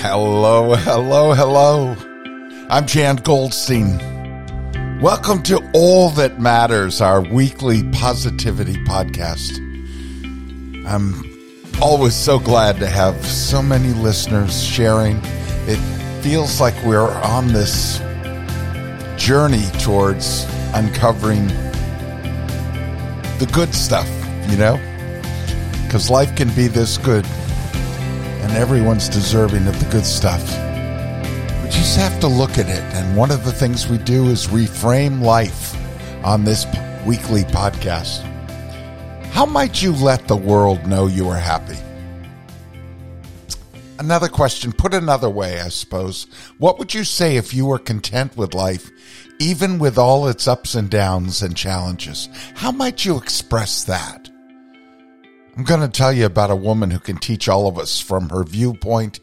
Hello, hello, hello. I'm Jan Goldstein. Welcome to All That Matters, our weekly positivity podcast. I'm always so glad to have so many listeners sharing. It feels like we're on this journey towards uncovering the good stuff, you know? Because life can be this good, and everyone's deserving of the good stuff. We just have to look at it. And one of the things we do is reframe life on this weekly podcast. How might you let the world know you are happy? Another question, put another way, I suppose. What would you say if you were content with life, even with all its ups and downs and challenges? How might you express that? I'm going to tell you about a woman who can teach all of us from her viewpoint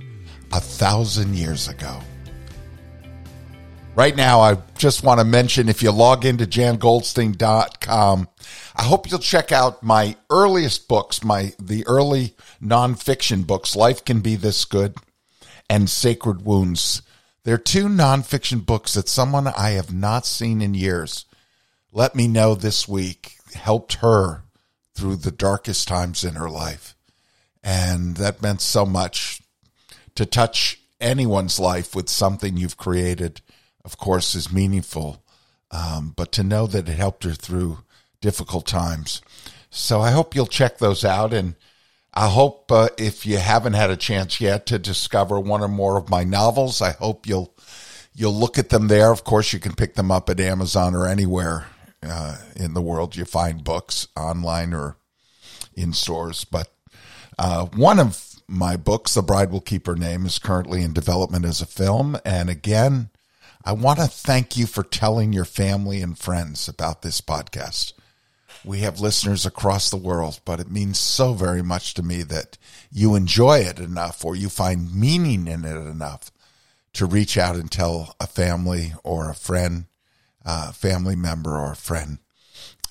a thousand years ago. Right now, I just want to mention if you log into jangoldstein.com, I hope you'll check out my earliest books, my the early nonfiction books, Life Can Be This Good and Sacred Wounds. They're two nonfiction books that someone I have not seen in years let me know this week helped her through the darkest times in her life. And that meant so much to touch anyone's life with something you've created, of course, is meaningful. Um, but to know that it helped her through difficult times. So I hope you'll check those out. And I hope uh, if you haven't had a chance yet to discover one or more of my novels, I hope you'll you'll look at them there. Of course, you can pick them up at Amazon or anywhere uh, in the world you find books online or in stores. But uh, one of my books, The Bride Will Keep Her Name, is currently in development as a film. And again, I want to thank you for telling your family and friends about this podcast. We have listeners across the world, but it means so very much to me that you enjoy it enough or you find meaning in it enough to reach out and tell a family or a friend uh, family member or friend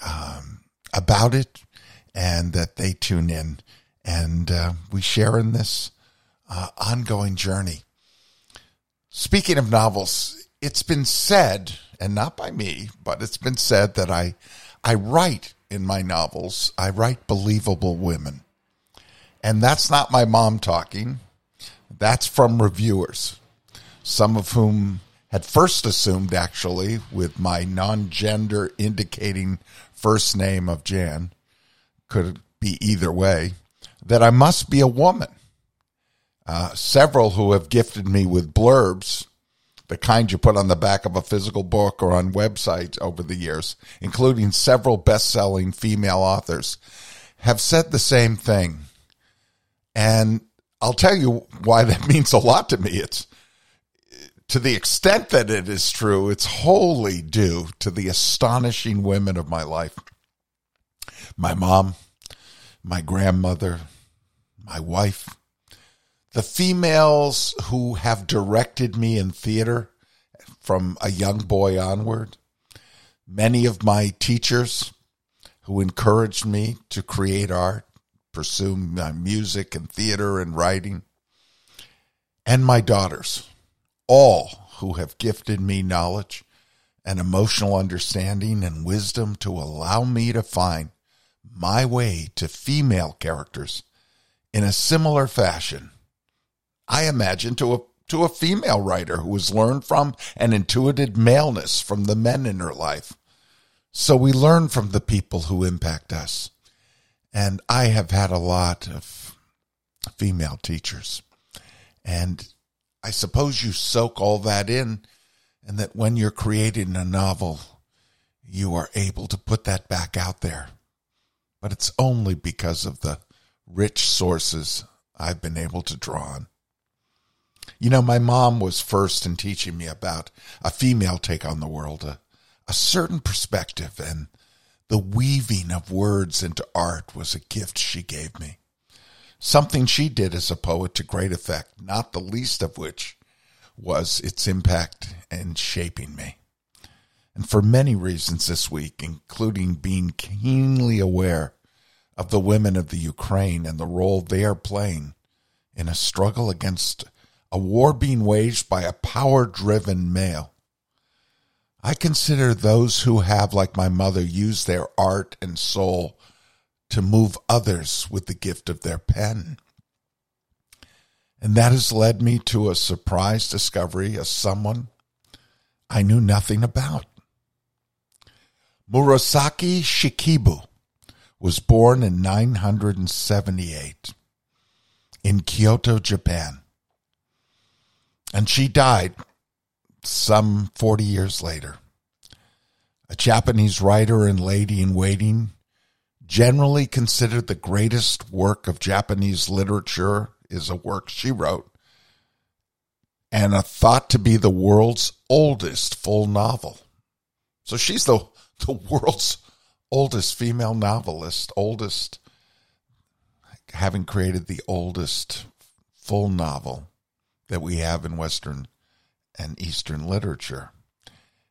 um, about it and that they tune in and uh, we share in this uh, ongoing journey. Speaking of novels, it's been said, and not by me, but it's been said that I, I write in my novels, I write believable women. And that's not my mom talking. That's from reviewers, some of whom had first assumed, actually, with my non gender indicating first name of Jan, could be either way, that I must be a woman. Uh, several who have gifted me with blurbs, the kind you put on the back of a physical book or on websites over the years, including several best selling female authors, have said the same thing. And I'll tell you why that means a lot to me. It's to the extent that it is true, it's wholly due to the astonishing women of my life. My mom, my grandmother, my wife, the females who have directed me in theater from a young boy onward, many of my teachers who encouraged me to create art, pursue my music and theater and writing, and my daughters all who have gifted me knowledge and emotional understanding and wisdom to allow me to find my way to female characters in a similar fashion. I imagine to a to a female writer who has learned from and intuited maleness from the men in her life. So we learn from the people who impact us. And I have had a lot of female teachers. And I suppose you soak all that in, and that when you're creating a novel, you are able to put that back out there. But it's only because of the rich sources I've been able to draw on. You know, my mom was first in teaching me about a female take on the world, a, a certain perspective, and the weaving of words into art was a gift she gave me something she did as a poet to great effect, not the least of which was its impact in shaping me. And for many reasons this week, including being keenly aware of the women of the Ukraine and the role they are playing in a struggle against a war being waged by a power driven male. I consider those who have, like my mother, used their art and soul to move others with the gift of their pen. And that has led me to a surprise discovery of someone I knew nothing about. Murasaki Shikibu was born in 978 in Kyoto, Japan. And she died some 40 years later. A Japanese writer and lady in waiting, generally considered the greatest work of Japanese literature is a work she wrote, and a thought to be the world's oldest full novel. So she's the, the world's oldest female novelist, oldest, having created the oldest full novel that we have in Western and Eastern literature.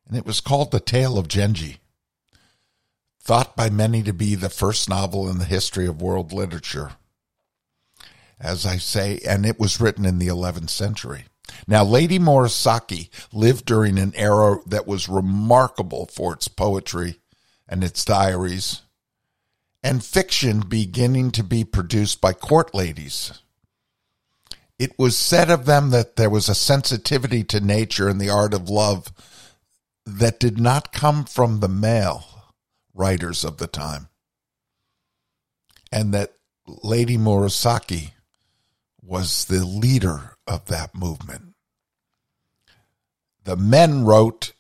And it was called The Tale of Genji, thought by many to be the first novel in the history of world literature. As I say, and it was written in the 11th century. Now, Lady Murasaki lived during an era that was remarkable for its poetry and its diaries, and fiction beginning to be produced by court ladies it was said of them that there was a sensitivity to nature and the art of love that did not come from the male writers of the time. And that Lady Murasaki was the leader of that movement. The men wrote,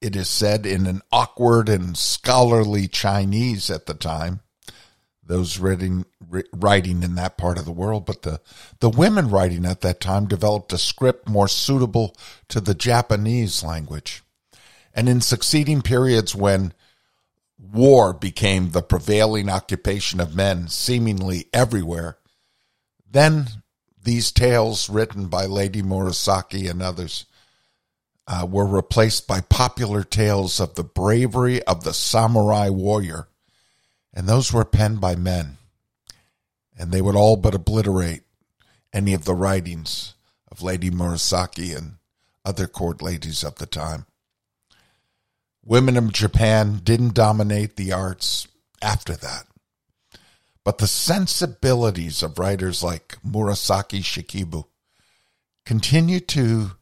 it is said, in an awkward and scholarly Chinese at the time, those writing writing in that part of the world, but the the women writing at that time developed a script more suitable to the Japanese language. And in succeeding periods when war became the prevailing occupation of men seemingly everywhere, then these tales written by Lady Murasaki and others uh, were replaced by popular tales of the bravery of the samurai warrior and those were penned by men. And they would all but obliterate any of the writings of Lady Murasaki and other court ladies of the time. Women of Japan didn't dominate the arts after that. But the sensibilities of writers like Murasaki Shikibu continue to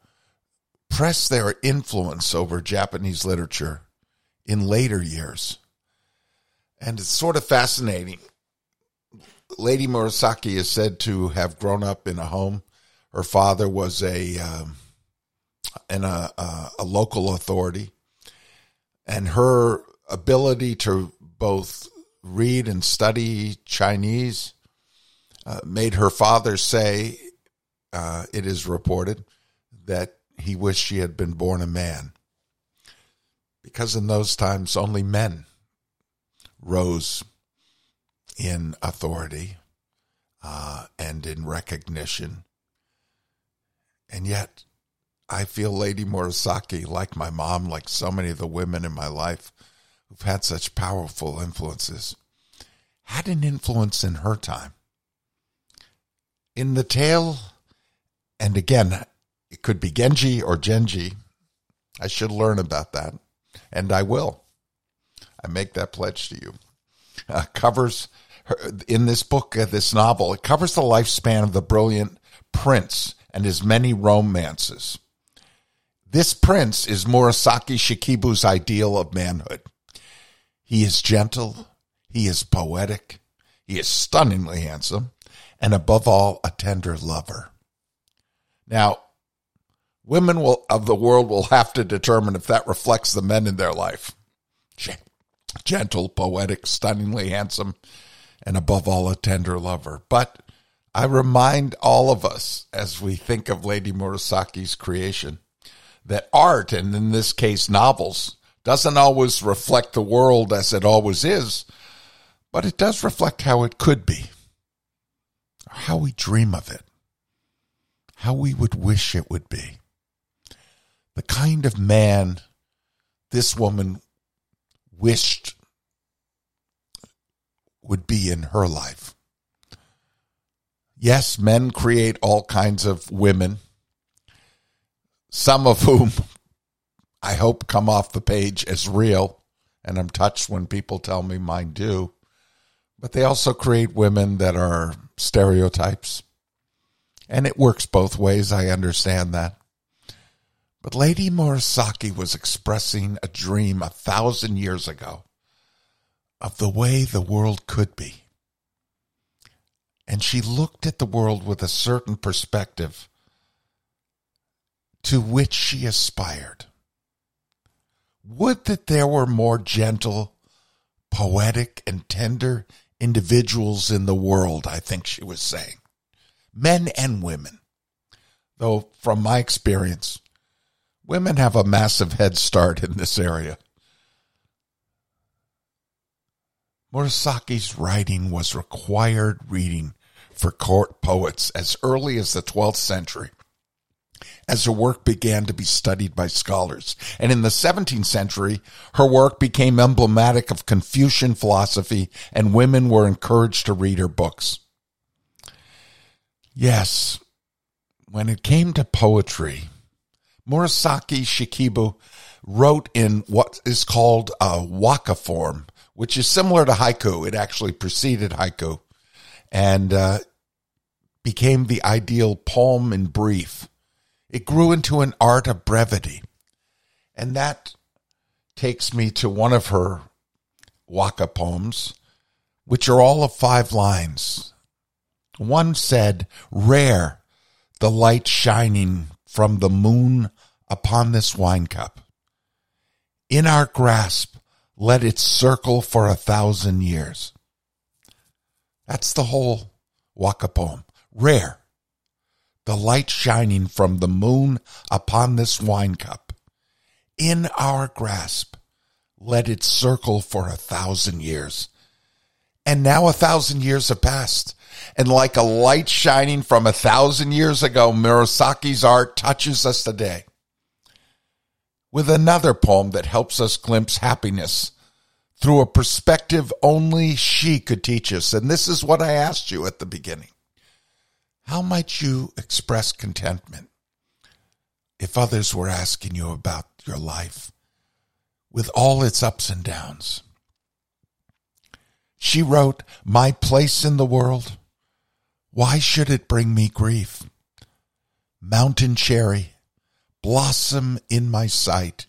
press their influence over Japanese literature in later years. And it's sort of fascinating. Lady Murasaki is said to have grown up in a home. Her father was a um, in a, a, a local authority, and her ability to both read and study Chinese uh, made her father say, uh, it is reported, that he wished she had been born a man. Because in those times, only men rose in authority uh, and in recognition. And yet, I feel Lady Murasaki, like my mom, like so many of the women in my life who've had such powerful influences, had an influence in her time. In the tale, and again, it could be Genji or Genji. I should learn about that, and I will. I make that pledge to you. Uh, covers her, in this book, uh, this novel, it covers the lifespan of the brilliant prince and his many romances. This prince is Murasaki Shikibu's ideal of manhood. He is gentle, he is poetic, he is stunningly handsome, and above all, a tender lover. Now, women will, of the world will have to determine if that reflects the men in their life gentle, poetic, stunningly handsome, and above all, a tender lover. But I remind all of us as we think of Lady Murasaki's creation that art, and in this case, novels, doesn't always reflect the world as it always is, but it does reflect how it could be, how we dream of it, how we would wish it would be. The kind of man this woman wished would be in her life. Yes, men create all kinds of women some of whom I hope come off the page as real, and I'm touched when people tell me mine do. But they also create women that are stereotypes. And it works both ways, I understand that. But Lady Murasaki was expressing a dream a thousand years ago of the way the world could be. And she looked at the world with a certain perspective to which she aspired. Would that there were more gentle, poetic, and tender individuals in the world, I think she was saying. Men and women. Though, from my experience, women have a massive head start in this area. Murasaki's writing was required reading for court poets as early as the 12th century as her work began to be studied by scholars. And in the 17th century, her work became emblematic of Confucian philosophy, and women were encouraged to read her books. Yes, when it came to poetry, Murasaki Shikibu wrote in what is called a waka form, which is similar to haiku. It actually preceded haiku and uh, became the ideal poem in brief. It grew into an art of brevity. And that takes me to one of her waka poems, which are all of five lines. One said, Rare, the light shining from the moon upon this wine cup. In our grasp, let it circle for a thousand years. That's the whole waka poem. Rare, the light shining from the moon upon this wine cup. In our grasp, let it circle for a thousand years. And now a thousand years have passed. And like a light shining from a thousand years ago, Murasaki's art touches us today. With another poem that helps us glimpse happiness through a perspective only she could teach us. And this is what I asked you at the beginning. How might you express contentment if others were asking you about your life with all its ups and downs? She wrote, My place in the world, why should it bring me grief? Mountain cherry, blossom in my sight,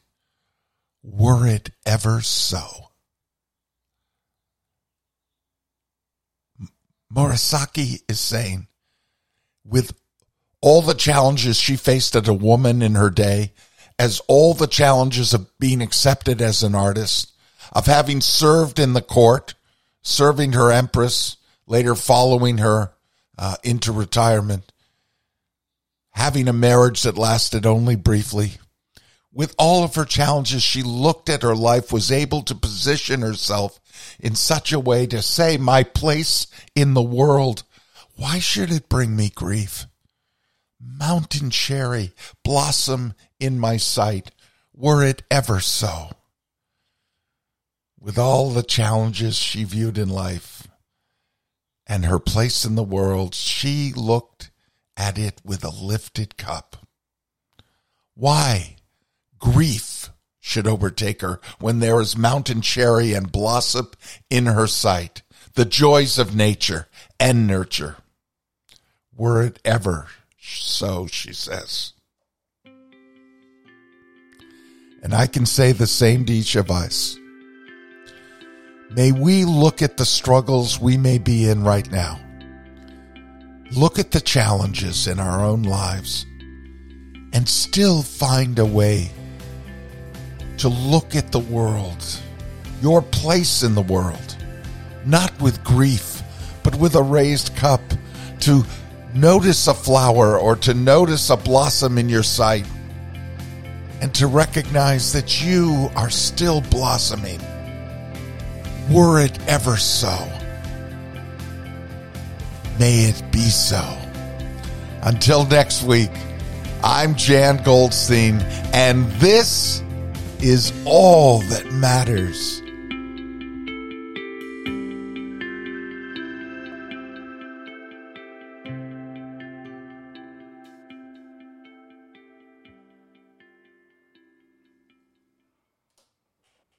were it ever so. Murasaki is saying, with all the challenges she faced as a woman in her day, as all the challenges of being accepted as an artist, of having served in the court, serving her empress, later following her uh, into retirement, having a marriage that lasted only briefly. With all of her challenges, she looked at her life, was able to position herself in such a way to say, My place in the world why should it bring me grief? Mountain cherry, blossom in my sight, were it ever so. With all the challenges she viewed in life and her place in the world, she looked at it with a lifted cup. Why grief should overtake her when there is mountain cherry and blossom in her sight, the joys of nature and nurture were it ever so, she says. And I can say the same to each of us. May we look at the struggles we may be in right now. Look at the challenges in our own lives and still find a way to look at the world, your place in the world, not with grief, but with a raised cup to notice a flower or to notice a blossom in your sight and to recognize that you are still blossoming, were it ever so. May it be so. Until next week, I'm Jan Goldstein, and this is all that matters.